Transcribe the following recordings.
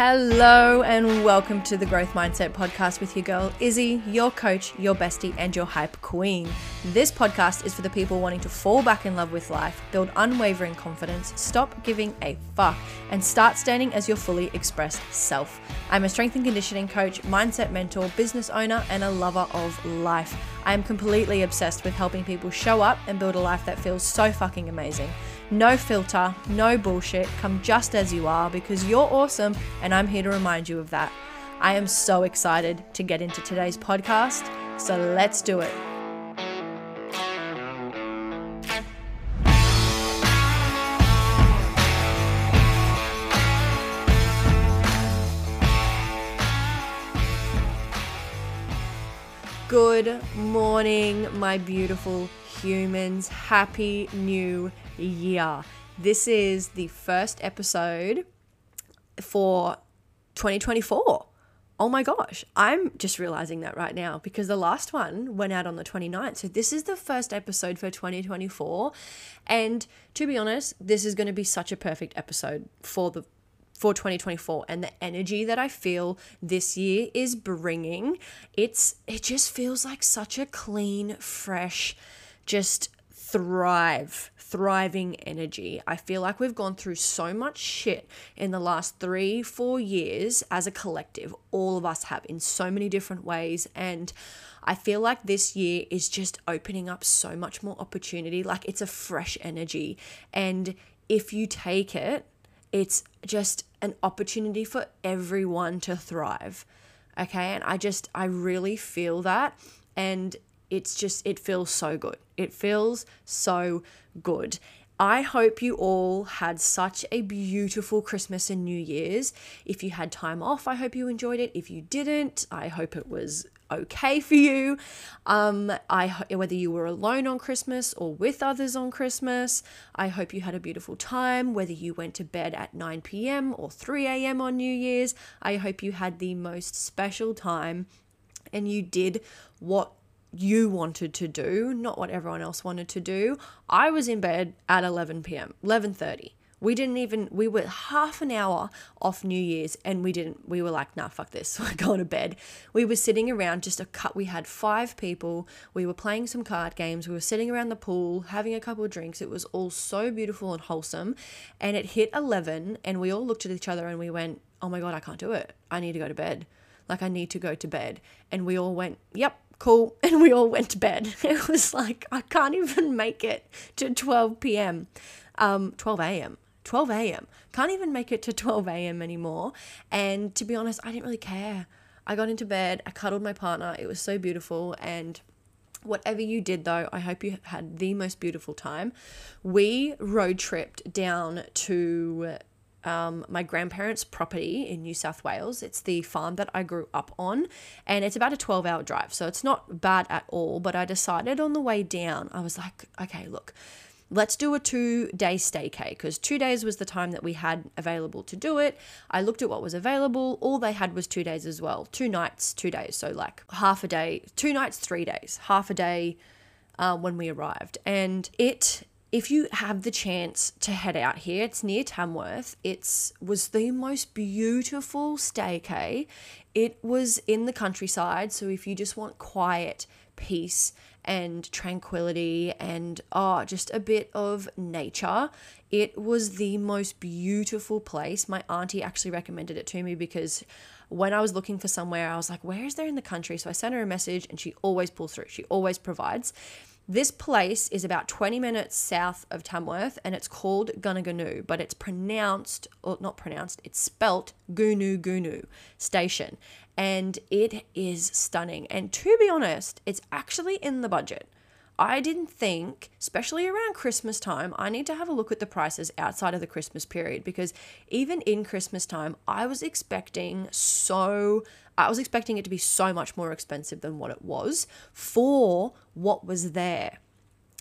Hello and welcome to the Growth Mindset Podcast with your girl Issy, your coach, your bestie, and your hype queen. This podcast is for the people wanting to fall back in love with life, build unwavering confidence, stop giving a fuck, and start standing as your fully expressed self. I'm a strength and conditioning coach, mindset mentor, business owner, and a lover of life. I am completely obsessed with helping people show up and build a life that feels so fucking amazing. No filter, no bullshit. Come just as you are because you're awesome, and I'm here to remind you of that. I am so excited to get into today's podcast, so let's do it. Good morning, my beautiful humans. Happy New Year. This is the first episode for 2024. Oh my gosh, I'm just realizing that right now because the last one went out on the 29th. So this is the first episode for 2024. And to be honest, this is going to be such a perfect episode for the for 2024 and the energy that I feel this year is bringing it's it just feels like such a clean fresh just thrive thriving energy I feel like we've gone through so much shit in the last 3 4 years as a collective all of us have in so many different ways and I feel like this year is just opening up so much more opportunity like it's a fresh energy and if you take it it's just an opportunity for everyone to thrive. Okay. And I just, I really feel that. And it's just, it feels so good. It feels so good. I hope you all had such a beautiful Christmas and New Year's. If you had time off, I hope you enjoyed it. If you didn't, I hope it was okay for you. Um, I whether you were alone on Christmas or with others on Christmas, I hope you had a beautiful time. Whether you went to bed at 9 p.m. or 3 a.m. on New Year's, I hope you had the most special time and you did what you wanted to do, not what everyone else wanted to do. I was in bed at 11 p.m., 11:30. We didn't even, we were half an hour off New Year's and we didn't, we were like, nah, fuck this, we're going to bed. We were sitting around just a cut, we had five people, we were playing some card games, we were sitting around the pool, having a couple of drinks. It was all so beautiful and wholesome. And it hit 11 and we all looked at each other and we went, oh my God, I can't do it. I need to go to bed. Like, I need to go to bed. And we all went, yep, cool. And we all went to bed. It was like, I can't even make it to 12 p.m., um, 12 a.m. 12 a.m. Can't even make it to 12 a.m. anymore. And to be honest, I didn't really care. I got into bed, I cuddled my partner. It was so beautiful. And whatever you did, though, I hope you had the most beautiful time. We road tripped down to um, my grandparents' property in New South Wales. It's the farm that I grew up on, and it's about a 12 hour drive. So it's not bad at all. But I decided on the way down, I was like, okay, look, let's do a two day staycay because two days was the time that we had available to do it. I looked at what was available. All they had was two days as well two nights, two days. So, like half a day, two nights, three days, half a day uh, when we arrived. And it if you have the chance to head out here, it's near Tamworth. It's was the most beautiful staycay. It was in the countryside, so if you just want quiet, peace, and tranquility and oh, just a bit of nature. It was the most beautiful place. My auntie actually recommended it to me because when I was looking for somewhere, I was like, where is there in the country? So I sent her a message and she always pulls through. She always provides. This place is about 20 minutes south of Tamworth and it's called Gunnagunnu, but it's pronounced, or not pronounced, it's spelt Goonoo Goonoo Station and it is stunning. And to be honest, it's actually in the budget. I didn't think, especially around Christmas time, I need to have a look at the prices outside of the Christmas period because even in Christmas time, I was expecting so, I was expecting it to be so much more expensive than what it was for what was there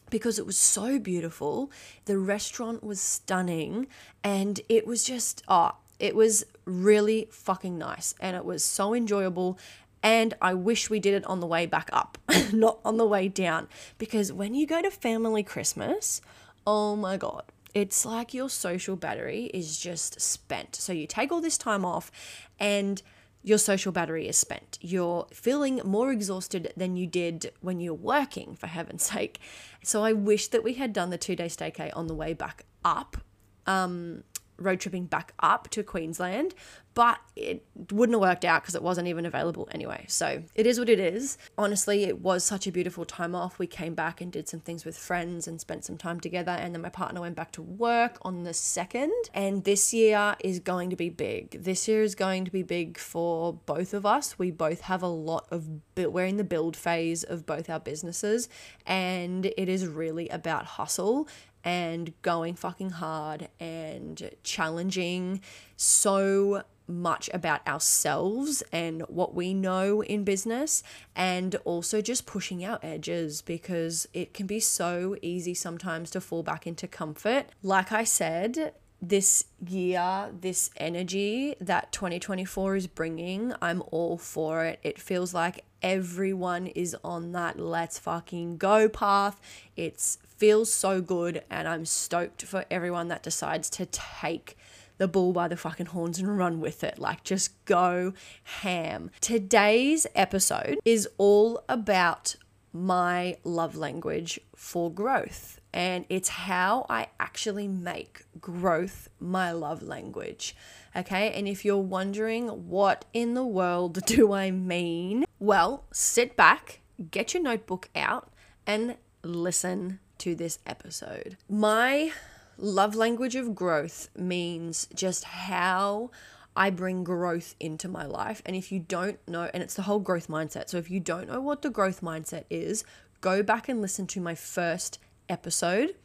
because it was so beautiful. The restaurant was stunning and it was just, oh, it was really fucking nice and it was so enjoyable. And I wish we did it on the way back up, not on the way down. Because when you go to family Christmas, oh my God, It's like your social battery is just spent. So you take all this time off and your social battery is spent. You're feeling more exhausted than you did when you're working, for heaven's sake. So I wish that we had done the two day staycay on the way back up. Um, road tripping back up to Queensland, but it wouldn't have worked out because it wasn't even available anyway. So it is what it is. Honestly, it was such a beautiful time off. We came back and did some things with friends and spent some time together. And then my partner went back to work on the second. And this year is going to be big. This year is going to be big for both of us. We both have a lot of, we're in the build phase of both our businesses. And it is really about hustle and going fucking hard and challenging so much about ourselves and what we know in business and also just pushing our edges because it can be so easy sometimes to fall back into comfort. Like I said, this year, this energy that 2024 is bringing, I'm all for it. It feels like everyone is on that let's fucking go path. It's feels so good and I'm stoked for everyone that decides to take the bull by the fucking horns and run with it. Like, just go ham. Today's episode is all about my love language for growth. And it's how I actually make growth my love language. Okay. And if you're wondering what in the world do I mean, well, sit back, get your notebook out, and listen to this episode. My love language of growth means just how I bring growth into my life. And if you don't know, and it's the whole growth mindset. So if you don't know what the growth mindset is, go back and listen to my first episode.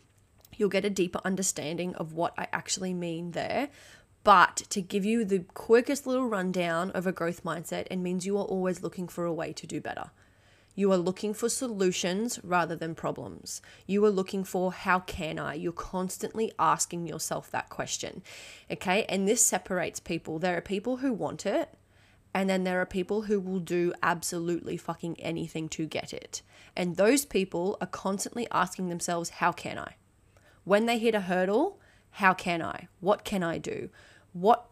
You'll get a deeper understanding of what I actually mean there. But to give you the quickest little rundown of a growth mindset, it means you are always looking for a way to do better. You are looking for solutions rather than problems. You are looking for how can I? You're constantly asking yourself that question. Okay. And this separates people. There are people who want it, and then there are people who will do absolutely fucking anything to get it. And those people are constantly asking themselves, how can I? When they hit a hurdle, how can I? What can I do? What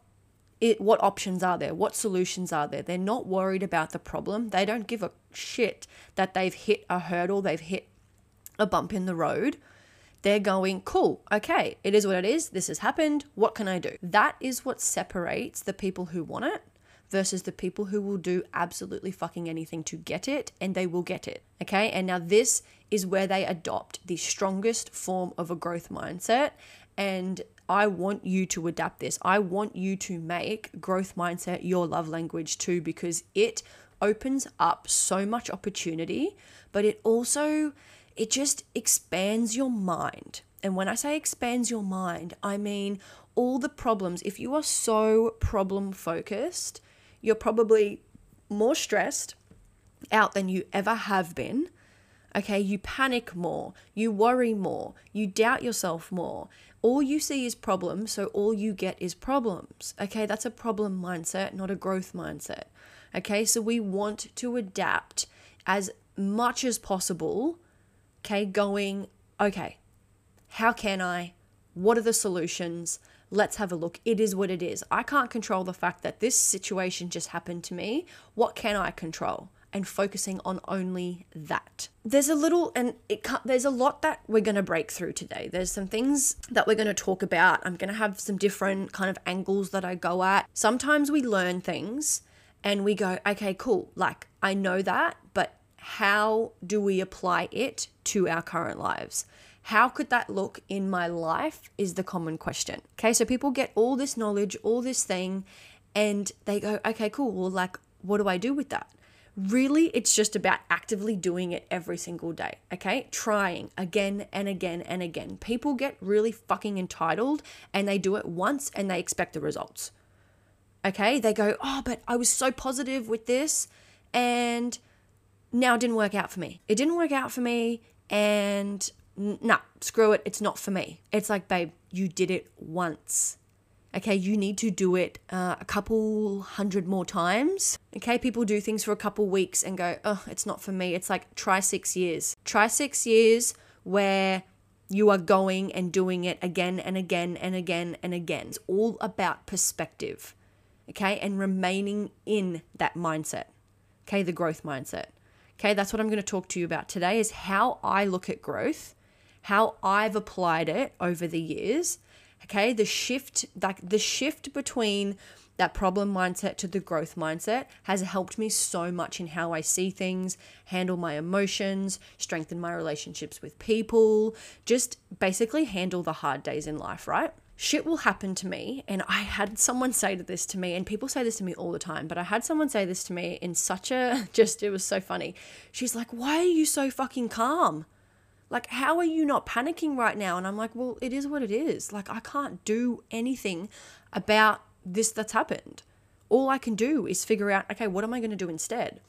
it what options are there? What solutions are there? They're not worried about the problem. They don't give a shit that they've hit a hurdle they've hit a bump in the road. They're going cool okay it is what it is. This has happened. What can i do? That is what separates the people who want it versus the people who will do absolutely fucking anything to get it and they will get it okay? And now this is where they adopt the strongest form of a growth mindset and I want you to adapt this. I want you to make growth mindset your love language too, because it opens up so much opportunity, but it also it just expands your mind. And when I say expands your mind, I mean all the problems. If you are so problem focused, you're probably more stressed out than you ever have been. Okay, you panic more, you worry more, you doubt yourself more all you see is problems, so all you get is problems. Okay, that's a problem mindset, not a growth mindset. Okay, so we want to adapt as much as possible. Okay, going, okay, how can I? What are the solutions? Let's have a look. It is what it is. I can't control the fact that this situation just happened to me. What can I control? And focusing on only that. There's a little, and it there's a lot that we're going to break through today. There's some things that we're going to talk about. I'm going to have some different kind of angles that I go at. Sometimes we learn things and we go, okay, cool. Like, I know that, but how do we apply it to our current lives? How could that look in my life? Is the common question. Okay, so people get all this knowledge, all this thing, and they go, okay, cool. Well, like, what do I do with that? Really, it's just about actively doing it every single day, okay? Trying again and again and again. People get really fucking entitled and they do it once and they expect the results. Okay? They go, oh, but I was so positive with this and now it didn't work out for me. It didn't work out for me and nah, screw it, it's not for me. It's like, babe, you did it once. Okay, you need to do it uh, a couple hundred more times. Okay, people do things for a couple weeks and go, oh, it's not for me. It's like try six years. Try six years where you are going and doing it again and again and again and again. It's all about perspective, okay, and remaining in that mindset, okay, the growth mindset. Okay, that's what I'm going to talk to you about today is how I look at growth, how I've applied it over the years. Okay, the shift like the shift between that problem mindset to the growth mindset has helped me so much in how I see things, handle my emotions, strengthen my relationships with people, just basically handle the hard days in life, right? Shit will happen to me. And I had someone say this to me, and people say this to me all the time, but I had someone say this to me in such a just, it was so funny. She's like, Why are you so fucking calm? Like, how are you not panicking right now? And I'm like, Well, it is what it is. Like, I can't do anything about this that's happened. All I can do is figure out, okay, what am I going to do instead?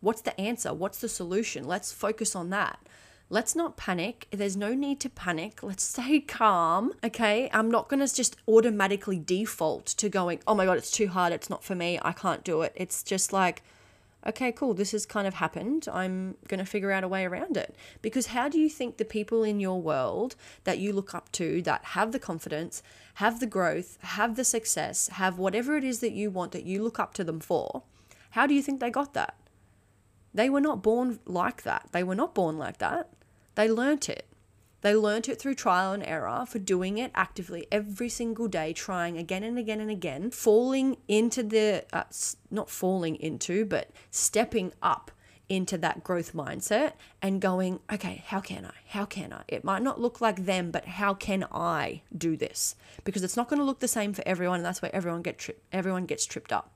What's the answer? What's the solution? Let's focus on that. Let's not panic. There's no need to panic. Let's stay calm. Okay. I'm not going to just automatically default to going, oh my God, it's too hard. It's not for me. I can't do it. It's just like, okay, cool, this has kind of happened. I'm going to figure out a way around it. Because how do you think the people in your world that you look up to that have the confidence, have the growth, have the success, have whatever it is that you want that you look up to them for, how do you think they got that? They were not born like that. They were not born like that. They learnt it. They learnt it through trial and error for doing it actively every single day, trying again and again and again, falling into the, uh, not falling into, but stepping up into that growth mindset and going, okay, how can I? How can I? It might not look like them, but how can I do this? Because it's not going to look the same for everyone, and that's where everyone get tri- everyone gets tripped up.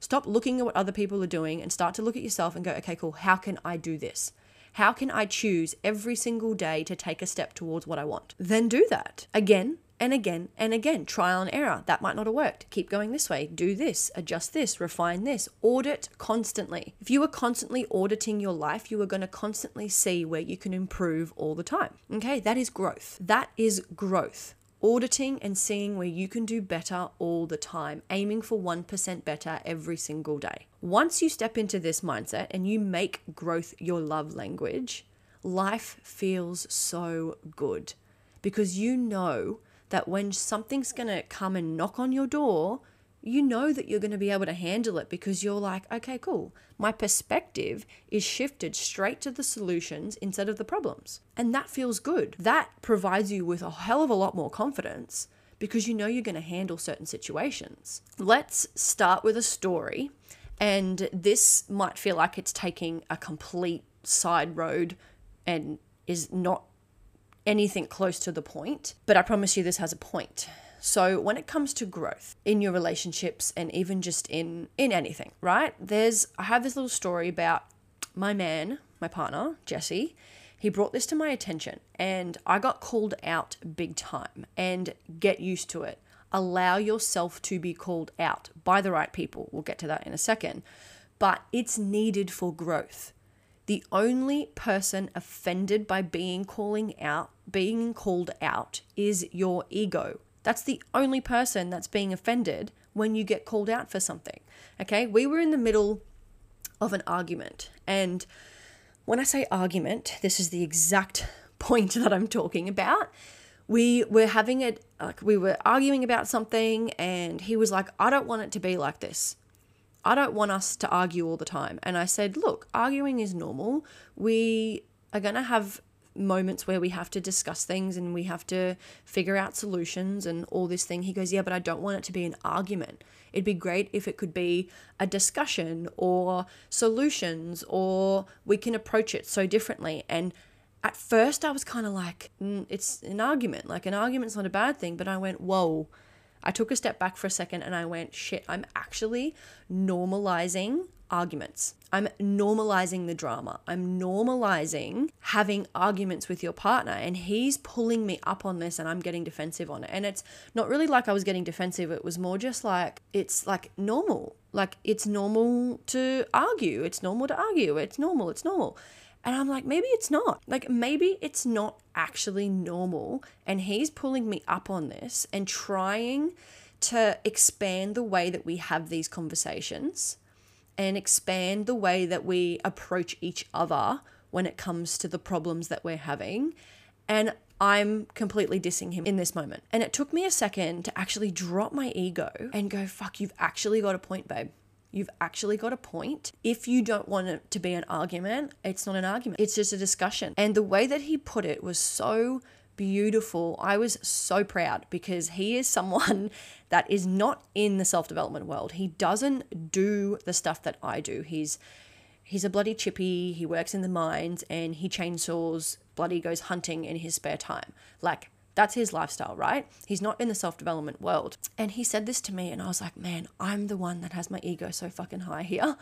Stop looking at what other people are doing and start to look at yourself and go, okay, cool, how can I do this? How can I choose every single day to take a step towards what I want? Then do that again and again and again. Trial and error. That might not have worked. Keep going this way. Do this. Adjust this. Refine this. Audit constantly. If you are constantly auditing your life, you are going to constantly see where you can improve all the time. Okay, that is growth. That is growth auditing and seeing where you can do better all the time, aiming for 1% better every single day. Once you step into this mindset and you make growth your love language, life feels so good because you know that when something's going to come and knock on your door, you know that you're going to be able to handle it because you're like, okay, cool. My perspective is shifted straight to the solutions instead of the problems. And that feels good. That provides you with a hell of a lot more confidence because you know you're going to handle certain situations. Let's start with a story. And this might feel like it's taking a complete side road and is not anything close to the point, but I promise you this has a point. So when it comes to growth in your relationships and even just in in anything, right? There's I have this little story about my man, my partner, Jesse. He brought this to my attention and I got called out big time and get used to it. Allow yourself to be called out by the right people. We'll get to that in a second. But it's needed for growth. The only person offended by being calling out, being called out is your ego that's the only person that's being offended when you get called out for something. Okay, we were in the middle of an argument. And when I say argument, this is the exact point that I'm talking about. We were having it, like, we were arguing about something, and he was like, I don't want it to be like this. I don't want us to argue all the time. And I said, Look, arguing is normal. We are going to have moments where we have to discuss things and we have to figure out solutions and all this thing. He goes, Yeah, but I don't want it to be an argument. It'd be great if it could be a discussion or solutions or we can approach it so differently. And at first, I was kind of like, mm, It's an argument. Like, an argument's not a bad thing. But I went, Whoa. I took a step back for a second and I went, Shit, I'm actually normalizing arguments. I'm normalizing the drama. I'm normalizing having arguments with your partner. And he's pulling me up on this and I'm getting defensive on it. And it's not really like I was getting defensive. It was more just like, it's like normal. Like it's normal to argue. It's normal to argue. It's normal. It's normal. And I'm like, maybe it's not. Like, maybe it's not actually normal. And he's pulling me up on this and trying to expand the way that we have these conversations and expand the way that we approach each other when it comes to the problems that we're having. And I'm completely dissing him in this moment. And it took me a second to actually drop my ego and go, fuck, you've actually got a point, babe. You've actually got a point. If you don't want it to be an argument, it's not an argument, it's just a discussion. And the way that he put it was so beautiful. I was so proud because he is someone that is not in the self development world. He doesn't do the stuff that I do. He's he's a bloody chippy. He works in the mines and he chainsaws, bloody goes hunting in his spare time. Like, that's his lifestyle, right? He's not in the self development world. And he said this to me, and I was like, man, I'm the one that has my ego so fucking high here.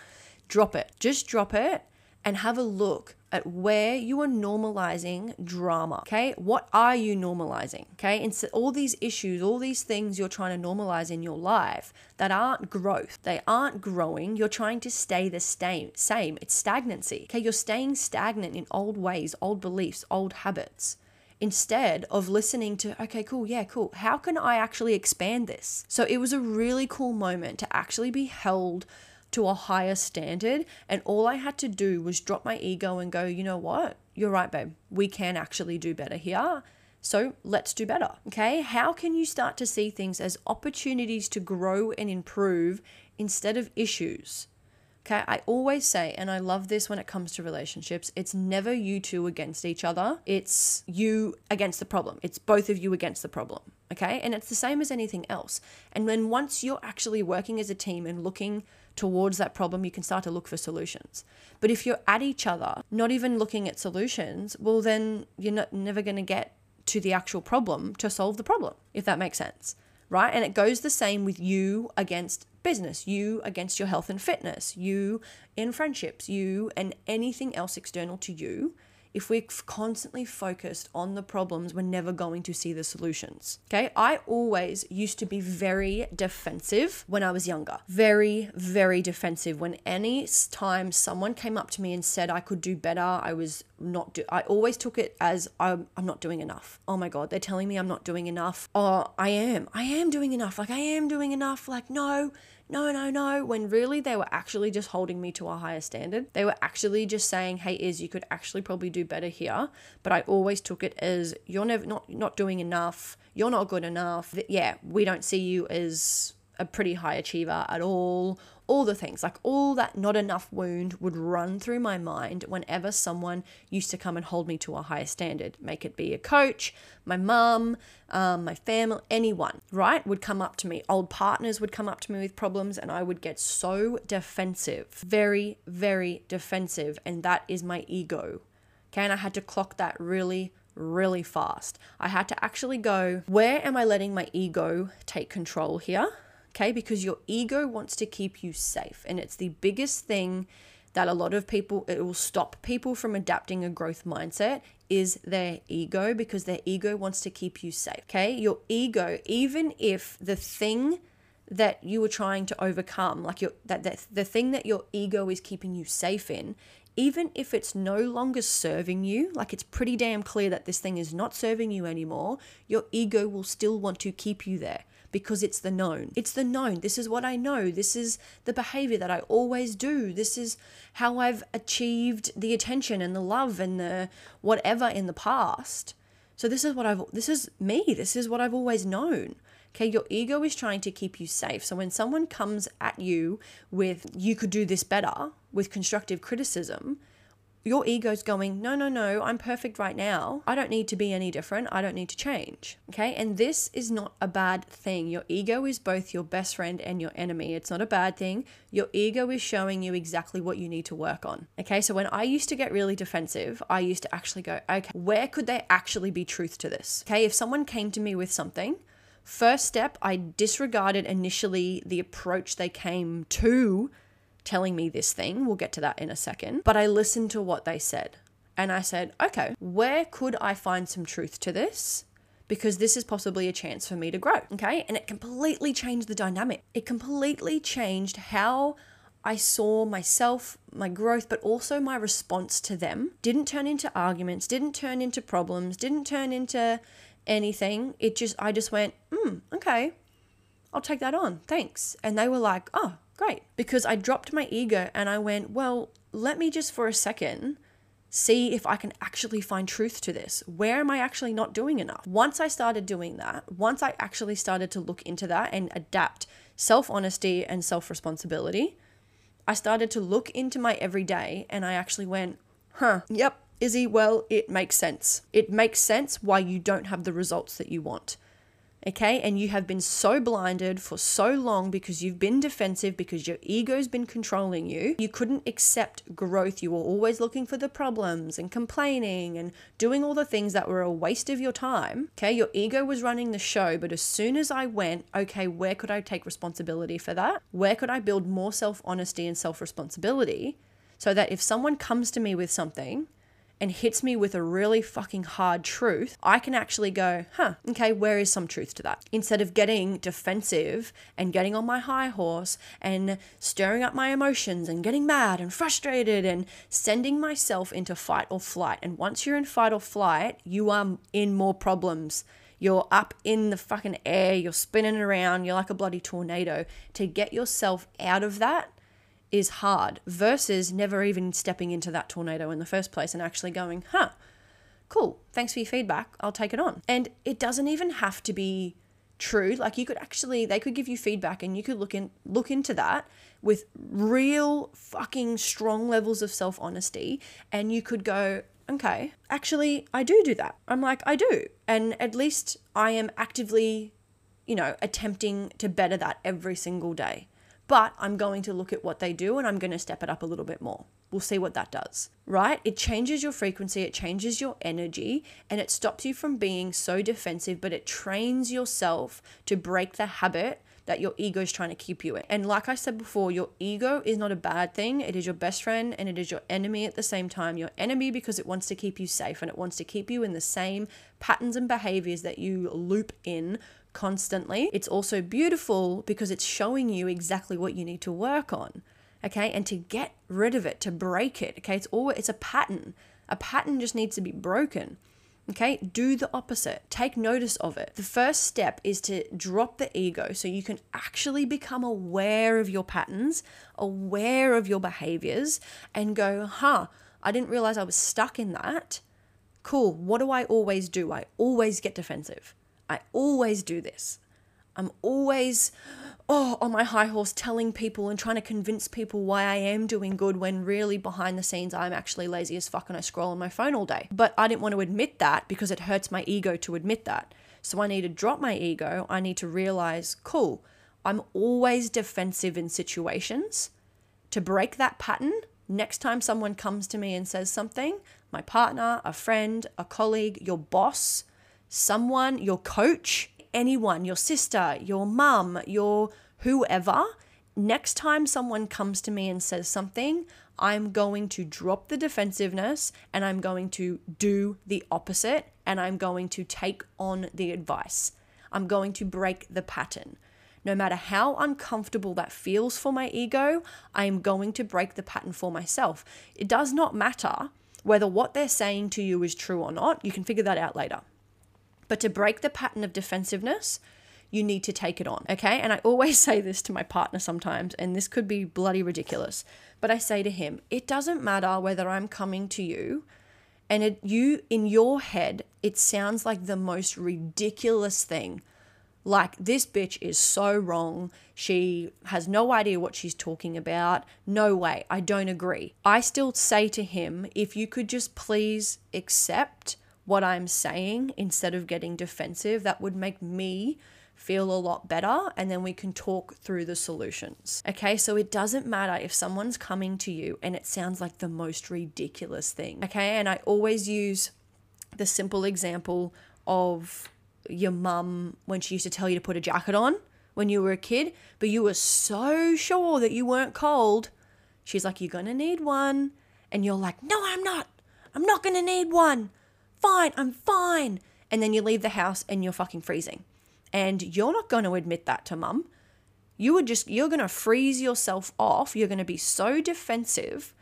Drop it. Just drop it and have a look at where you are normalizing drama. Okay. What are you normalizing? Okay. And so all these issues, all these things you're trying to normalize in your life that aren't growth, they aren't growing. You're trying to stay the same. Same. It's stagnancy. Okay. You're staying stagnant in old ways, old beliefs, old habits instead of listening to, okay, cool, yeah, cool. How can I actually expand this? So it was a really cool moment to actually be held to a higher standard. And all I had to do was drop my ego and go, you know what? You're right, babe. We can actually do better here. So let's do better. Okay. How can you start to see things as opportunities to grow and improve instead of issues? Okay, I always say, and I love this when it comes to relationships, it's never you two against each other. It's you against the problem. It's both of you against the problem. Okay, and it's the same as anything else. And then once you're actually working as a team and looking towards that problem, you can start to look for solutions. But if you're at each other, not even looking at solutions, well, then you're not, never going to get to the actual problem to solve the problem, if that makes sense. Right. And it goes the same with you against business, you against your health and fitness, you in friendships, you and anything else external to you if we're constantly focused on the problems, we're never going to see the solutions. Okay. I always used to be very defensive when I was younger. Very, very defensive. When any time someone came up to me and said I could do better, I was not do I always took it as I'm, I'm not doing enough. Oh my God, they're telling me I'm not doing enough. Oh, I am. I am doing enough. Like I am doing enough. Like, no, no, no, no, when really they were actually just holding me to a higher standard. They were actually just saying, hey, Iz, you could actually probably do better here. But I always took it as you're never not not doing enough, you're not good enough. Yeah, we don't see you as a pretty high achiever at all all the things, like all that not enough wound would run through my mind whenever someone used to come and hold me to a higher standard. Make it be a coach, my mum, um, my family, anyone, right? Would come up to me. Old partners would come up to me with problems, and I would get so defensive, very, very defensive. And that is my ego. Okay. And I had to clock that really, really fast. I had to actually go, where am I letting my ego take control here? Okay? Because your ego wants to keep you safe. And it's the biggest thing that a lot of people, it will stop people from adapting a growth mindset is their ego because their ego wants to keep you safe, okay? Your ego, even if the thing that you were trying to overcome, like your that, that the thing that your ego is keeping you safe in, even if it's no longer serving you, like it's pretty damn clear that this thing is not serving you anymore, your ego will still want to keep you there because it's the known. It's the known. This is what I know. This is the behavior that I always do. This is how I've achieved the attention and the love and the whatever in the past. So this is what I've this is me. This is what I've always known. Okay, your ego is trying to keep you safe. So when someone comes at you with you could do this better with constructive criticism, your ego's going, no, no, no, I'm perfect right now. I don't need to be any different. I don't need to change. Okay. And this is not a bad thing. Your ego is both your best friend and your enemy. It's not a bad thing. Your ego is showing you exactly what you need to work on. Okay. So when I used to get really defensive, I used to actually go, okay, where could there actually be truth to this? Okay. If someone came to me with something, First step, I disregarded initially the approach they came to telling me this thing. We'll get to that in a second. But I listened to what they said. And I said, okay, where could I find some truth to this? Because this is possibly a chance for me to grow. Okay. And it completely changed the dynamic. It completely changed how I saw myself, my growth, but also my response to them. Didn't turn into arguments, didn't turn into problems, didn't turn into anything. It just, I just went, hmm, okay, I'll take that on. Thanks. And they were like, oh, Great. Because I dropped my ego and I went, well, let me just for a second see if I can actually find truth to this. Where am I actually not doing enough? Once I started doing that, once I actually started to look into that and adapt self honesty and self responsibility, I started to look into my everyday and I actually went, huh, yep, Issy, well, it makes sense. It makes sense why you don't have the results that you want okay? And you have been so blinded for so long because you've been defensive, because your ego's been controlling you. You couldn't accept growth. You were always looking for the problems and complaining and doing all the things that were a waste of your time, okay? Your ego was running the show, but as soon as I went, okay, where could I take responsibility for that? Where could I build more self honesty and self responsibility? So that if someone comes to me with something and hits me with a really fucking hard truth, I can actually go, huh, okay, where is some truth to that? Instead of getting defensive and getting on my high horse and stirring up my emotions and getting mad and frustrated and sending myself into fight or flight. And once you're in fight or flight, you are in more problems. You're up in the fucking air, you're spinning around, you're like a bloody tornado. To get yourself out of that, is hard versus never even stepping into that tornado in the first place and actually going, huh, cool, thanks for your feedback, I'll take it on. And it doesn't even have to be true. Like you could actually they could give you feedback and you could look in look into that with real fucking strong levels of self-honesty and you could go, okay, actually I do do that. I'm like, I do. And at least I am actively, you know, attempting to better that every single day but I'm going to look at what they do and I'm going to step it up a little bit more. We'll see what that does, right? It changes your frequency, it changes your energy, and it stops you from being so defensive, but it trains yourself to break the habit that your ego is trying to keep you in. And like I said before, your ego is not a bad thing. It is your best friend and it is your enemy at the same time. Your enemy because it wants to keep you safe and it wants to keep you in the same patterns and behaviors that you loop in constantly. It's also beautiful because it's showing you exactly what you need to work on. Okay? And to get rid of it, to break it, okay? It's all it's a pattern. A pattern just needs to be broken. Okay, do the opposite. Take notice of it. The first step is to drop the ego so you can actually become aware of your patterns, aware of your behaviors, and go, huh, I didn't realize I was stuck in that. Cool. What do I always do? I always get defensive. I always do this. I'm always oh on my high horse telling people and trying to convince people why I am doing good when really behind the scenes I'm actually lazy as fuck and I scroll on my phone all day. But I didn't want to admit that because it hurts my ego to admit that. So I need to drop my ego. I need to realize, cool, I'm always defensive in situations. To break that pattern, next time someone comes to me and says something, my partner, a friend, a colleague, your boss, someone, your coach, anyone, your sister, your mum, your whoever, next time someone comes to me and says something, I'm going to drop the defensiveness and I'm going to do the opposite and I'm going to take on the advice. I'm going to break the pattern. No matter how uncomfortable that feels for my ego, I am going to break the pattern for myself. It does not matter whether what they're saying to you is true or not. You can figure that out later. But to break the pattern of defensiveness, you need to take it on, okay? And I always say this to my partner sometimes, and this could be bloody ridiculous, but I say to him, it doesn't matter whether I'm coming to you and it, you, in your head, it sounds like the most ridiculous thing. Like, this bitch is so wrong. She has no idea what she's talking about. No way. I don't agree. I still say to him, if you could just please accept what I'm saying instead of getting defensive. That would make me feel a lot better and then we can talk through the solutions. Okay, so it doesn't matter if someone's coming to you and it sounds like the most ridiculous thing. Okay, and I always use the simple example of your mum when she used to tell you to put a jacket on when you were a kid, but you were so sure that you weren't cold. She's like, You're gonna need one. And you're like, No, I'm not. I'm not gonna need one fine, I'm fine. And then you leave the house and you're fucking freezing. And you're not going to admit that to mum. You would just, you're going to freeze yourself off. You're going to be so defensive.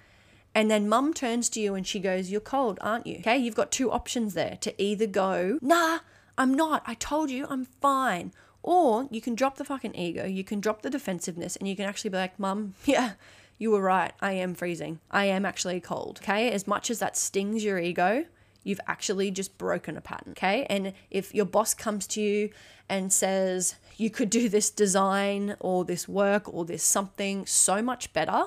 And then mum turns to you and she goes, You're cold, aren't you? Okay, you've got two options there to either go, Nah, I'm not. I told you I'm fine. Or you can drop the fucking ego, you can drop the defensiveness, and you can actually be like, Mum, yeah, you were right. I am freezing. I am actually cold. Okay. As much as that stings your ego, you've actually just broken a pattern. Okay. And if your boss comes to you and says, you could do this design or this work or this something so much better,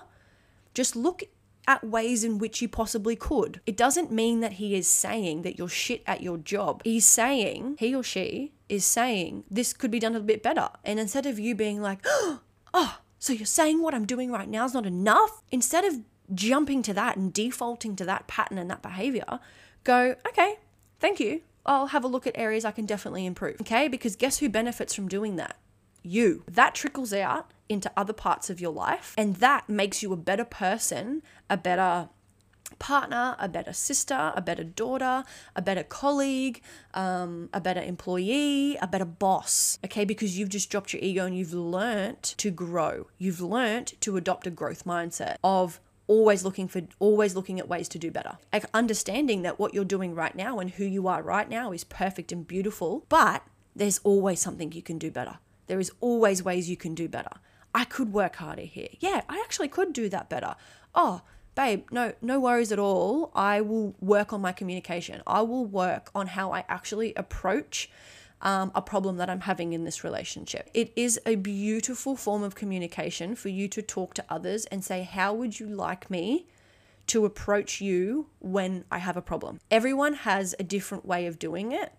just look at ways in which you possibly could. It doesn't mean that he is saying that you're shit at your job. He's saying, he or she is saying, this could be done a bit better. And instead of you being like, oh, so you're saying what I'm doing right now is not enough? Instead of jumping to that and defaulting to that pattern and that behavior, go, okay, thank you. I'll have a look at areas I can definitely improve. Okay, because guess who benefits from doing that? You. That trickles out into other parts of your life, and that makes you a better person, a better partner, a better sister, a better daughter, a better colleague, um, a better employee, a better boss. Okay, because you've just dropped your ego and you've learnt to grow. You've learnt to adopt a growth mindset of always looking for always looking at ways to do better. Like understanding that what you're doing right now and who you are right now is perfect and beautiful but there's always something you can do better. There is always ways you can do better. I could work harder here. Yeah i actually could do that better. Oh babe no no worries at all. I will work on my communication. I will work on how i actually approach um, a problem that I'm having in this relationship. It is a beautiful form of communication for you to talk to others and say, How would you like me to approach you when I have a problem? Everyone has a different way of doing it.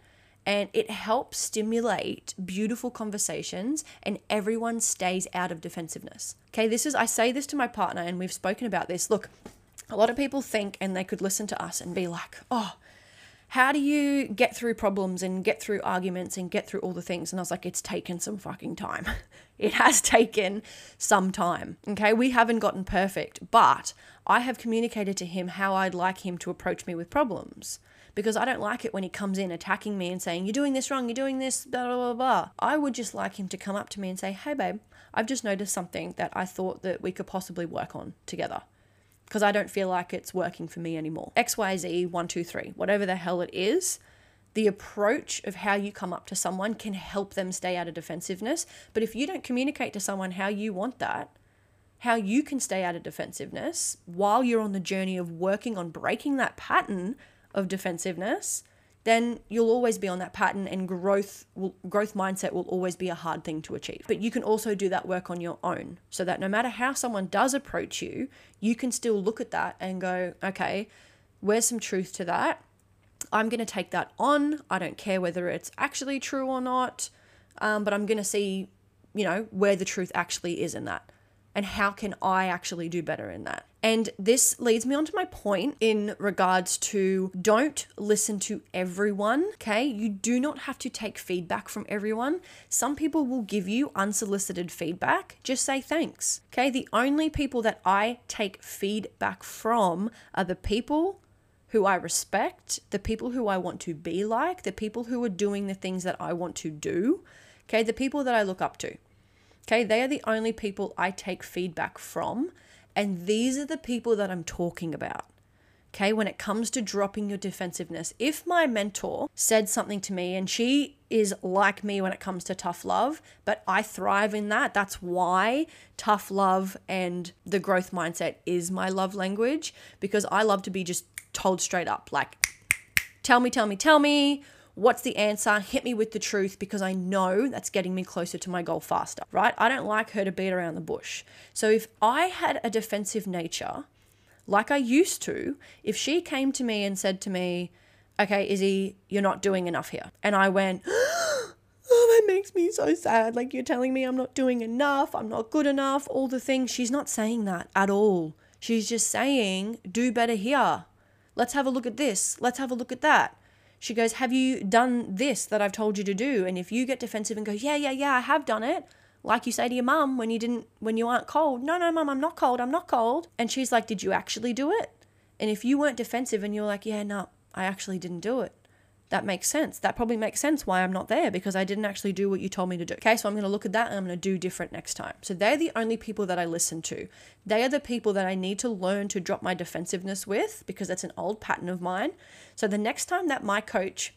And it helps stimulate beautiful conversations, and everyone stays out of defensiveness. Okay, this is, I say this to my partner, and we've spoken about this. Look, a lot of people think, and they could listen to us and be like, oh, how do you get through problems and get through arguments and get through all the things? And I was like, it's taken some fucking time. it has taken some time. Okay. We haven't gotten perfect, but I have communicated to him how I'd like him to approach me with problems because I don't like it when he comes in attacking me and saying, You're doing this wrong, you're doing this, blah, blah, blah, blah. I would just like him to come up to me and say, Hey, babe, I've just noticed something that I thought that we could possibly work on together because I don't feel like it's working for me anymore. XYZ, one, two, three, whatever the hell it is, the approach of how you come up to someone can help them stay out of defensiveness. But if you don't communicate to someone how you want that, how you can stay out of defensiveness while you're on the journey of working on breaking that pattern of defensiveness, then you'll always be on that pattern and growth will, growth mindset will always be a hard thing to achieve. But you can also do that work on your own so that no matter how someone does approach you, you can still look at that and go, okay, where's some truth to that? I'm going to take that on. I don't care whether it's actually true or not, um, but I'm going to see, you know, where the truth actually is in that and how can I actually do better in that? And this leads me on to my point in regards to don't listen to everyone, okay? You do not have to take feedback from everyone. Some people will give you unsolicited feedback. Just say thanks, okay? The only people that I take feedback from are the people who I respect, the people who I want to be like, the people who are doing the things that I want to do, okay? The people that I look up to. Okay, they are the only people I take feedback from. And these are the people that I'm talking about. Okay, when it comes to dropping your defensiveness, if my mentor said something to me and she is like me when it comes to tough love, but I thrive in that, that's why tough love and the growth mindset is my love language because I love to be just told straight up like, tell me, tell me, tell me What's the answer? Hit me with the truth because I know that's getting me closer to my goal faster, right? I don't like her to beat around the bush. So if I had a defensive nature, like I used to, if she came to me and said to me, okay, Issy, you're not doing enough here. And I went, oh, that makes me so sad. Like you're telling me I'm not doing enough, I'm not good enough, all the things. She's not saying that at all. She's just saying, do better here. Let's have a look at this. Let's have a look at that. She goes, Have you done this that I've told you to do? And if you get defensive and go, Yeah, yeah, yeah, I have done it, like you say to your mum when you didn't, when you aren't cold, No, no, mum, I'm not cold, I'm not cold. And she's like, Did you actually do it? And if you weren't defensive and you're like, Yeah, no, I actually didn't do it, that makes sense. That probably makes sense why I'm not there because I didn't actually do what you told me to do. Okay, so I'm going to look at that and I'm going to do different next time. So they're the only people that I listen to. They are the people that I need to learn to drop my defensiveness with because that's an old pattern of mine. So the next time that my coach,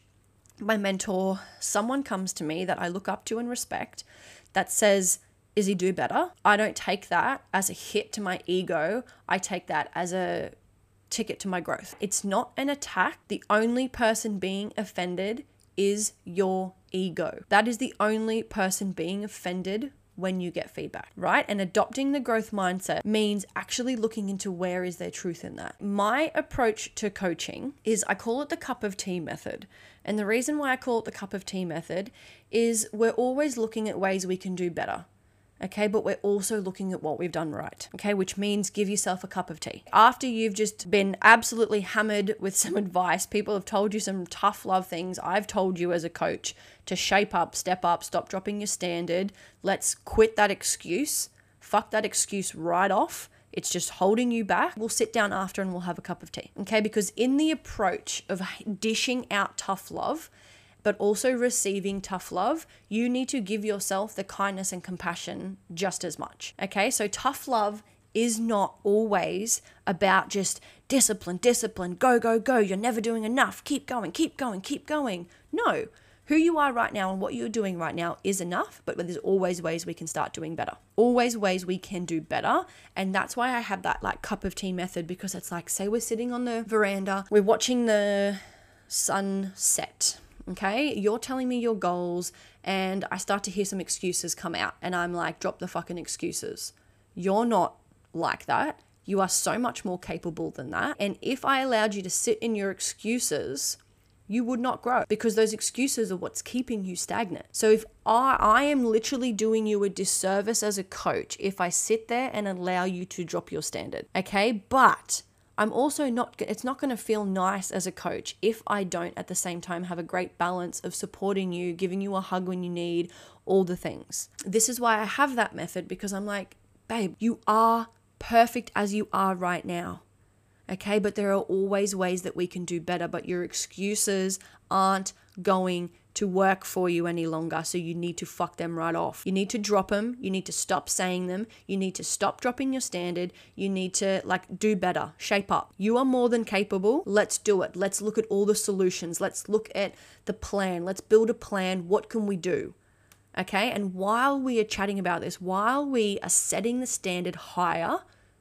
my mentor, someone comes to me that I look up to and respect that says, Issy, do better. I don't take that as a hit to my ego. I take that as a ticket to my growth. It's not an attack. The only person being offended is your ego. That is the only person being offended when you get feedback, right? And adopting the growth mindset means actually looking into where is there truth in that. My approach to coaching is I call it the cup of tea method. And the reason why I call it the cup of tea method is we're always looking at ways we can do better okay? But we're also looking at what we've done right, okay? Which means give yourself a cup of tea. After you've just been absolutely hammered with some advice, people have told you some tough love things. I've told you as a coach to shape up, step up, stop dropping your standard. Let's quit that excuse. Fuck that excuse right off. It's just holding you back. We'll sit down after and we'll have a cup of tea. Okay. Because in the approach of dishing out tough love, but also receiving tough love, you need to give yourself the kindness and compassion just as much. Okay, so tough love is not always about just discipline, discipline, go, go, go. You're never doing enough. Keep going, keep going, keep going. No, who you are right now and what you're doing right now is enough, but there's always ways we can start doing better. Always ways we can do better. And that's why I have that like cup of tea method because it's like, say we're sitting on the veranda, we're watching the sun set Okay, you're telling me your goals, and I start to hear some excuses come out, and I'm like, drop the fucking excuses. You're not like that. You are so much more capable than that. And if I allowed you to sit in your excuses, you would not grow because those excuses are what's keeping you stagnant. So if I, I am literally doing you a disservice as a coach if I sit there and allow you to drop your standard. Okay, but I'm also not, it's not going to feel nice as a coach if I don't at the same time have a great balance of supporting you, giving you a hug when you need, all the things. This is why I have that method because I'm like, babe, you are perfect as you are right now. Okay, but there are always ways that we can do better, but your excuses aren't going to work for you any longer. So you need to fuck them right off. You need to drop them. You need to stop saying them. You need to stop dropping your standard. You need to like do better, shape up. You are more than capable. Let's do it. Let's look at all the solutions. Let's look at the plan. Let's build a plan. What can we do? Okay. And while we are chatting about this, while we are setting the standard higher,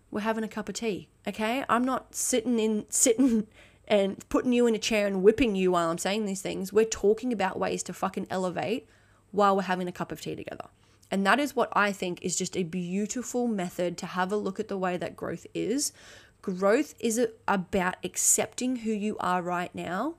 we're having a cup of tea. Okay. I'm not sitting in, sitting and putting you in a chair and whipping you while I'm saying these things. We're talking about ways to fucking elevate while we're having a cup of tea together. And that is what I think is just a beautiful method to have a look at the way that growth is. Growth is about accepting who you are right now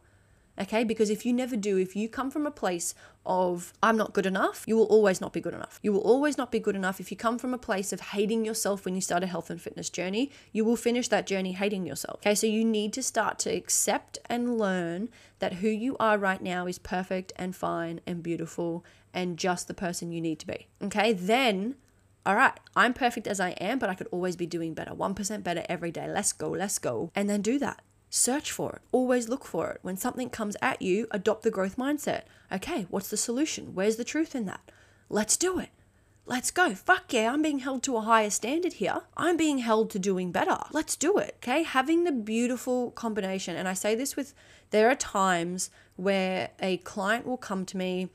Okay, because if you never do, if you come from a place of I'm not good enough, you will always not be good enough. You will always not be good enough. If you come from a place of hating yourself when you start a health and fitness journey, you will finish that journey hating yourself. Okay, so you need to start to accept and learn that who you are right now is perfect and fine and beautiful and just the person you need to be. Okay, then all right, I'm perfect as I am, but I could always be doing better. 1% better every day. Let's go, let's go. And then do that search for it. Always look for it. When something comes at you, adopt the growth mindset. Okay, what's the solution? Where's the truth in that? Let's do it. Let's go. Fuck yeah, I'm being held to a higher standard here. I'm being held to doing better. Let's do it. Okay, having the beautiful combination. And I say this with there are times where a client will come to me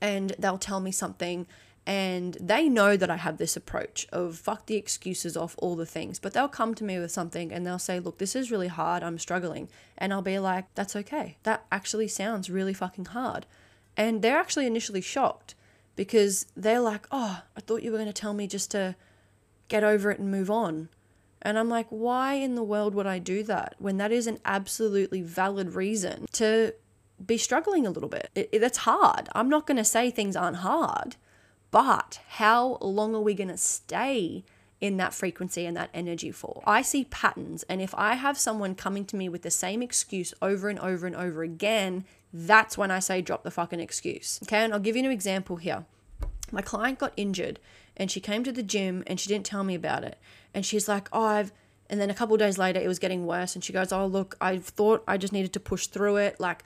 and they'll tell me something and they know that I have this approach of fuck the excuses off all the things, but they'll come to me with something and they'll say, Look, this is really hard. I'm struggling. And I'll be like, That's okay. That actually sounds really fucking hard. And they're actually initially shocked because they're like, Oh, I thought you were going to tell me just to get over it and move on. And I'm like, Why in the world would I do that when that is an absolutely valid reason to be struggling a little bit? It, it, that's hard. I'm not going to say things aren't hard but how long are we going to stay in that frequency and that energy for? I see patterns. And if I have someone coming to me with the same excuse over and over and over again, that's when I say drop the fucking excuse. Okay. And I'll give you an example here. My client got injured and she came to the gym and she didn't tell me about it. And she's like, oh, I've, and then a couple days later, it was getting worse. And she goes, Oh, look, I thought I just needed to push through it. Like,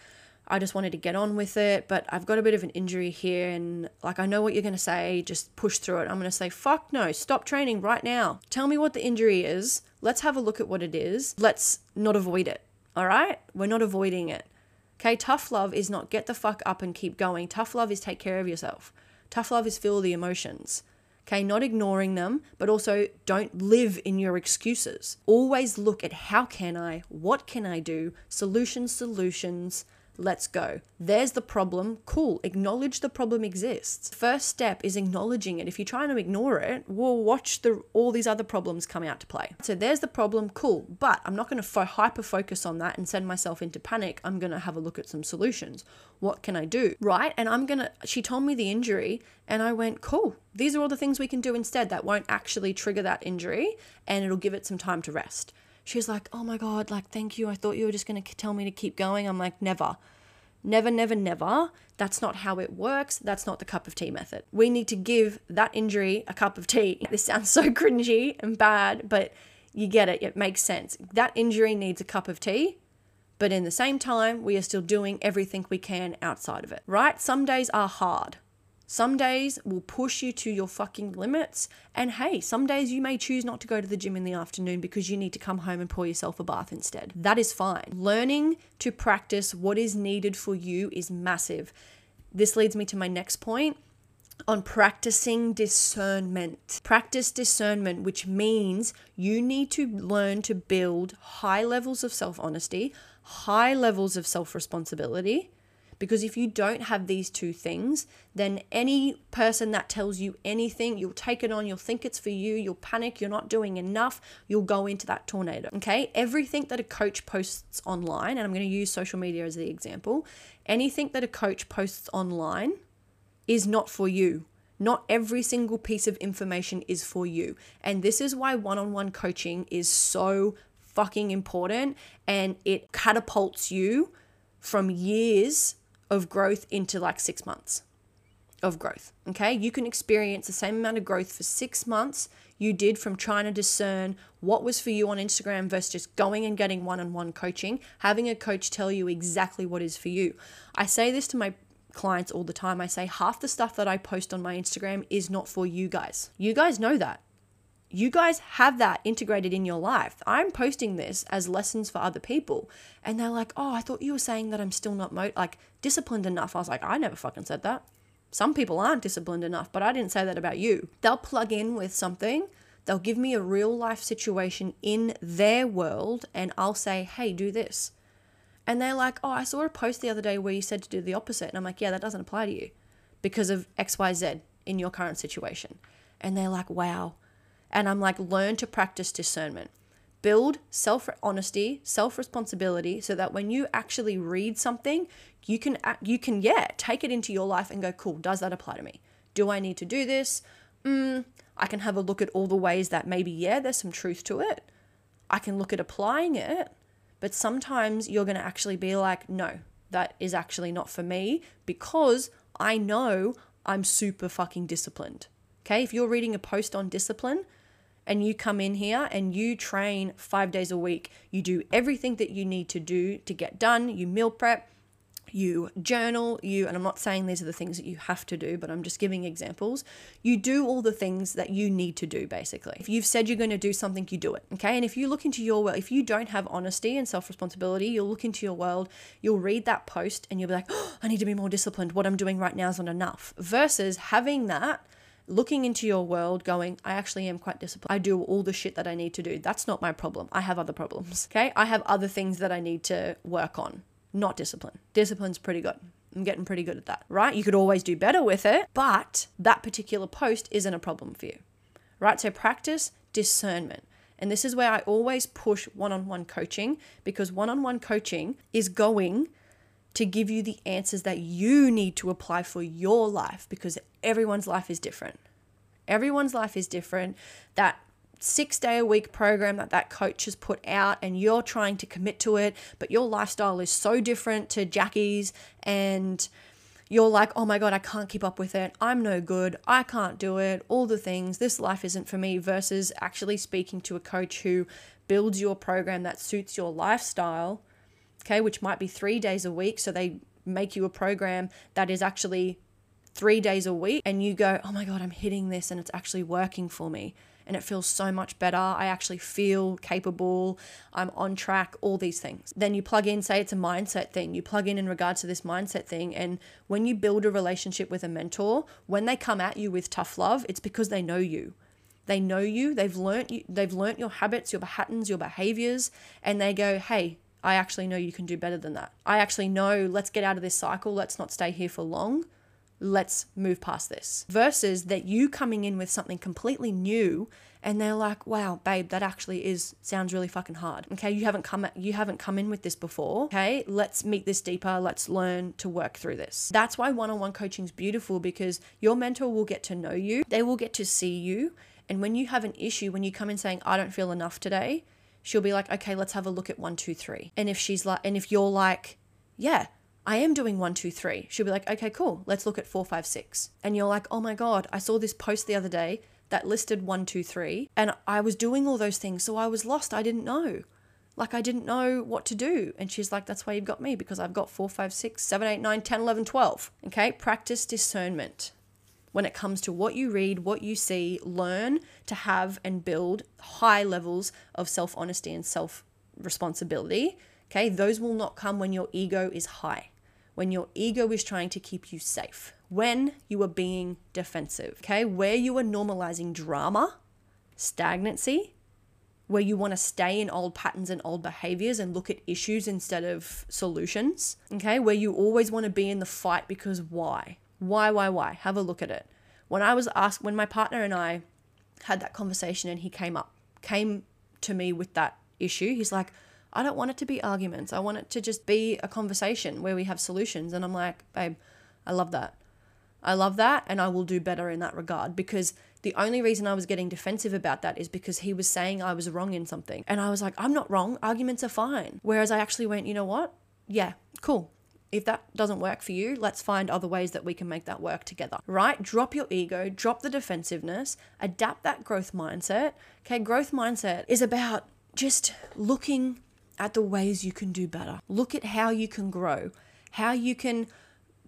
I just wanted to get on with it, but I've got a bit of an injury here and like I know what you're going to say, just push through it. I'm going to say, fuck no, stop training right now. Tell me what the injury is. Let's have a look at what it is. Let's not avoid it. All right? We're not avoiding it. Okay, tough love is not get the fuck up and keep going. Tough love is take care of yourself. Tough love is feel the emotions. Okay, not ignoring them, but also don't live in your excuses. Always look at how can I, what can I do, solutions, solutions, Let's go. There's the problem. Cool. Acknowledge the problem exists. First step is acknowledging it. If you're trying to ignore it, we'll watch the all these other problems come out to play. So there's the problem. Cool. But I'm not going to fo- hyper focus on that and send myself into panic. I'm going to have a look at some solutions. What can I do? Right? And I'm going to she told me the injury and I went, "Cool. These are all the things we can do instead that won't actually trigger that injury and it'll give it some time to rest." She's like, oh my God, like, thank you. I thought you were just going to tell me to keep going. I'm like, never. Never, never, never. That's not how it works. That's not the cup of tea method. We need to give that injury a cup of tea. This sounds so cringy and bad, but you get it. It makes sense. That injury needs a cup of tea, but in the same time, we are still doing everything we can outside of it, right? Some days are hard. Some days will push you to your fucking limits. And hey, some days you may choose not to go to the gym in the afternoon because you need to come home and pour yourself a bath instead. That is fine. Learning to practice what is needed for you is massive. This leads me to my next point on practicing discernment. Practice discernment, which means you need to learn to build high levels of self honesty, high levels of self responsibility because if you don't have these two things, then any person that tells you anything, you'll take it on, you'll think it's for you, you'll panic, you're not doing enough, you'll go into that tornado. Okay. Everything that a coach posts online, and I'm going to use social media as the example, anything that a coach posts online is not for you. Not every single piece of information is for you. And this is why one on one coaching is so fucking important and it catapults you from years of growth into like six months of growth. Okay. You can experience the same amount of growth for six months you did from trying to discern what was for you on Instagram versus just going and getting one on one coaching, having a coach tell you exactly what is for you. I say this to my clients all the time. I say half the stuff that I post on my Instagram is not for you guys. You guys know that you guys have that integrated in your life. I'm posting this as lessons for other people. And they're like, oh, I thought you were saying that I'm still not mo- like disciplined enough. I was like, I never fucking said that. Some people aren't disciplined enough, but I didn't say that about you. They'll plug in with something, they'll give me a real life situation in their world, and I'll say, hey, do this. And they're like, oh, I saw a post the other day where you said to do the opposite. And I'm like, yeah, that doesn't apply to you because of XYZ in your current situation. And they're like, wow and I'm like, learn to practice discernment. Build self honesty, self responsibility, so that when you actually read something, you can you can yeah take it into your life and go, cool. Does that apply to me? Do I need to do this? Mm, I can have a look at all the ways that maybe yeah, there's some truth to it. I can look at applying it, but sometimes you're going to actually be like, no, that is actually not for me because I know I'm super fucking disciplined. Okay, if you're reading a post on discipline, and you come in here and you train five days a week. You do everything that you need to do to get done. You meal prep, you journal, you, and I'm not saying these are the things that you have to do, but I'm just giving examples. You do all the things that you need to do, basically. If you've said you're going to do something, you do it. Okay. And if you look into your world, if you don't have honesty and self responsibility, you'll look into your world, you'll read that post and you'll be like, oh, I need to be more disciplined. What I'm doing right now is not enough. Versus having that looking into your world going, I actually am quite disciplined. I do all the shit that I need to do. That's not my problem. I have other problems. Okay. I have other things that I need to work on, not discipline. Discipline's pretty good. I'm getting pretty good at that, right? You could always do better with it, but that particular post isn't a problem for you, right? So practice discernment. And this is where I always push one on one coaching because one on one coaching is going to give you the answers that you need to apply for your life because everyone's life is different. Everyone's life is different. That six day a week program that that coach has put out and you're trying to commit to it, but your lifestyle is so different to Jackie's and you're like, oh my God, I can't keep up with it. I'm no good. I can't do it. All the things. This life isn't for me. Versus actually speaking to a coach who builds your program that suits your lifestyle okay, which might be three days a week. So they make you a program that is actually three days a week, and you go, oh my God, I'm hitting this and it's actually working for me. and it feels so much better. I actually feel capable. I'm on track, all these things. Then you plug in, say it's a mindset thing. You plug in in regards to this mindset thing. And when you build a relationship with a mentor, when they come at you with tough love, it's because they know you. They know you, they've learnt you, they've learnt your habits, your patterns, your behaviors, and they go, "Hey, I actually know you can do better than that. I actually know, let's get out of this cycle. Let's not stay here for long let's move past this. Versus that you coming in with something completely new and they're like, "Wow, babe, that actually is sounds really fucking hard." Okay, you haven't come you haven't come in with this before. Okay, let's meet this deeper. Let's learn to work through this. That's why one-on-one coaching is beautiful because your mentor will get to know you. They will get to see you, and when you have an issue, when you come in saying, "I don't feel enough today," she'll be like, "Okay, let's have a look at one, two, three. And if she's like and if you're like, "Yeah, I am doing one, two, three. She'll be like, okay, cool. Let's look at four, five, six. And you're like, oh my God, I saw this post the other day that listed one, two, three. And I was doing all those things. So I was lost. I didn't know. Like I didn't know what to do. And she's like, that's why you've got me because I've got four, five, six, seven, eight, nine, 10, 11, 12. Okay. Practice discernment when it comes to what you read, what you see, learn to have and build high levels of self honesty and self responsibility. Okay. Those will not come when your ego is high when your ego is trying to keep you safe, when you are being defensive, okay? Where you are normalizing drama, stagnancy, where you want to stay in old patterns and old behaviors and look at issues instead of solutions, okay? Where you always want to be in the fight because why? Why, why, why? Have a look at it. When I was asked, when my partner and I had that conversation and he came up, came to me with that issue, he's like, I don't want it to be arguments. I want it to just be a conversation where we have solutions. And I'm like, babe, I love that. I love that. And I will do better in that regard because the only reason I was getting defensive about that is because he was saying I was wrong in something. And I was like, I'm not wrong. Arguments are fine. Whereas I actually went, you know what? Yeah, cool. If that doesn't work for you, let's find other ways that we can make that work together, right? Drop your ego, drop the defensiveness, adapt that growth mindset. Okay, growth mindset is about just looking at the ways you can do better. Look at how you can grow, how you can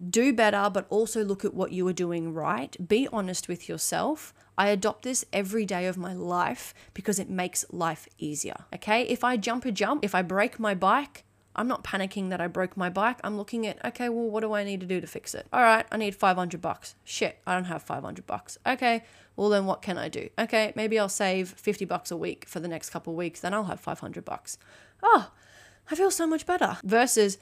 do better, but also look at what you are doing right. Be honest with yourself. I adopt this every day of my life because it makes life easier. Okay. If I jump a jump, if I break my bike, I'm not panicking that I broke my bike. I'm looking at, okay, well, what do I need to do to fix it? All right, I need 500 bucks. Shit, I don't have 500 bucks. Okay, well, then what can I do? Okay, maybe I'll save 50 bucks a week for the next couple weeks, then I'll have 500 bucks oh, I feel so much better. Versus,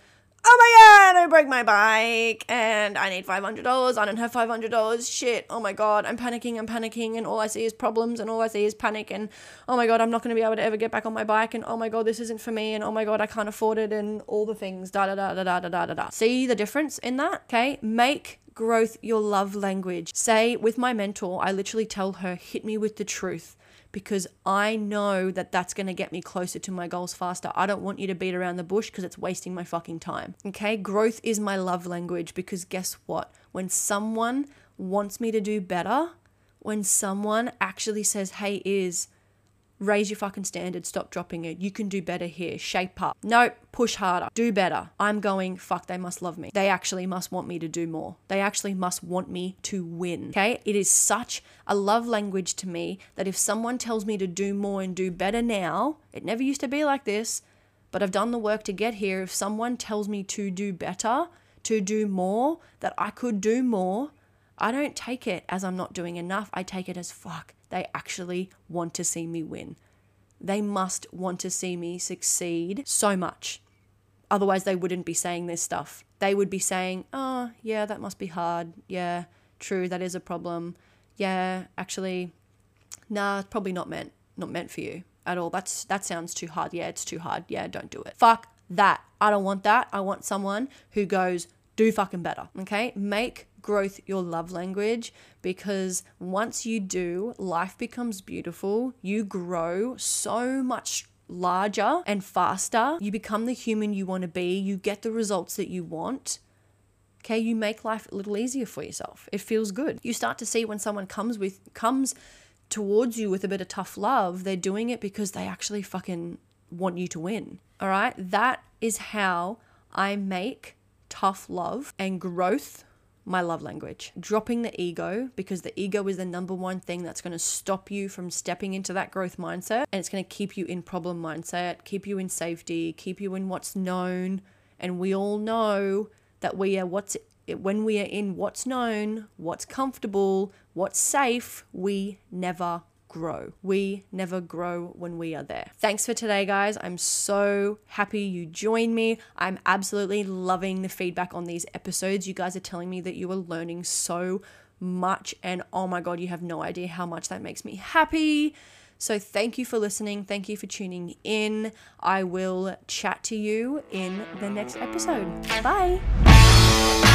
oh my god, I broke my bike and I need $500. I don't have $500. Shit, oh my god, I'm panicking, I'm panicking, and all I see is problems and all I see is panic. And oh my god, I'm not going to be able to ever get back on my bike. And oh my god, this isn't for me. And oh my god, I can't afford it. And all the things, da da da da da da da da. See the difference in that? Okay, make growth your love language. Say with my mentor, I literally tell her, hit me with the truth because I know that that's going to get me closer to my goals faster. I don't want you to beat around the bush because it's wasting my fucking time. Okay? Growth is my love language because guess what? When someone wants me to do better, when someone actually says, hey, is Raise your fucking standard. Stop dropping it. You can do better here. Shape up. Nope. Push harder. Do better. I'm going, fuck, they must love me. They actually must want me to do more. They actually must want me to win. Okay? It is such a love language to me that if someone tells me to do more and do better now, it never used to be like this, but I've done the work to get here. If someone tells me to do better, to do more, that I could do more, I don't take it as I'm not doing enough. I take it as fuck. They actually want to see me win. They must want to see me succeed so much. Otherwise, they wouldn't be saying this stuff. They would be saying, oh, yeah, that must be hard. Yeah, true, that is a problem. Yeah, actually, nah, probably not meant, not meant for you at all. That's that sounds too hard. Yeah, it's too hard. Yeah, don't do it. Fuck that. I don't want that. I want someone who goes, do fucking better. Okay? Make growth your love language because once you do, life becomes beautiful. You grow so much larger and faster. You become the human you want to be. You get the results that you want. Okay, you make life a little easier for yourself. It feels good. You start to see when someone comes with comes towards you with a bit of tough love, they're doing it because they actually fucking want you to win. All right? That is how I make tough love and growth my love language. Dropping the ego because the ego is the number one thing that's going to stop you from stepping into that growth mindset and it's going to keep you in problem mindset, keep you in safety, keep you in what's known. And we all know that we are what's when we are in what's known, what's comfortable, what's safe, we never grow. We never grow when we are there. Thanks for today, guys. I'm so happy you joined me. I'm absolutely loving the feedback on these episodes. You guys are telling me that you are learning so much, and oh my God, you have no idea how much that makes me happy. So, thank you for listening. Thank you for tuning in. I will chat to you in the next episode. Bye.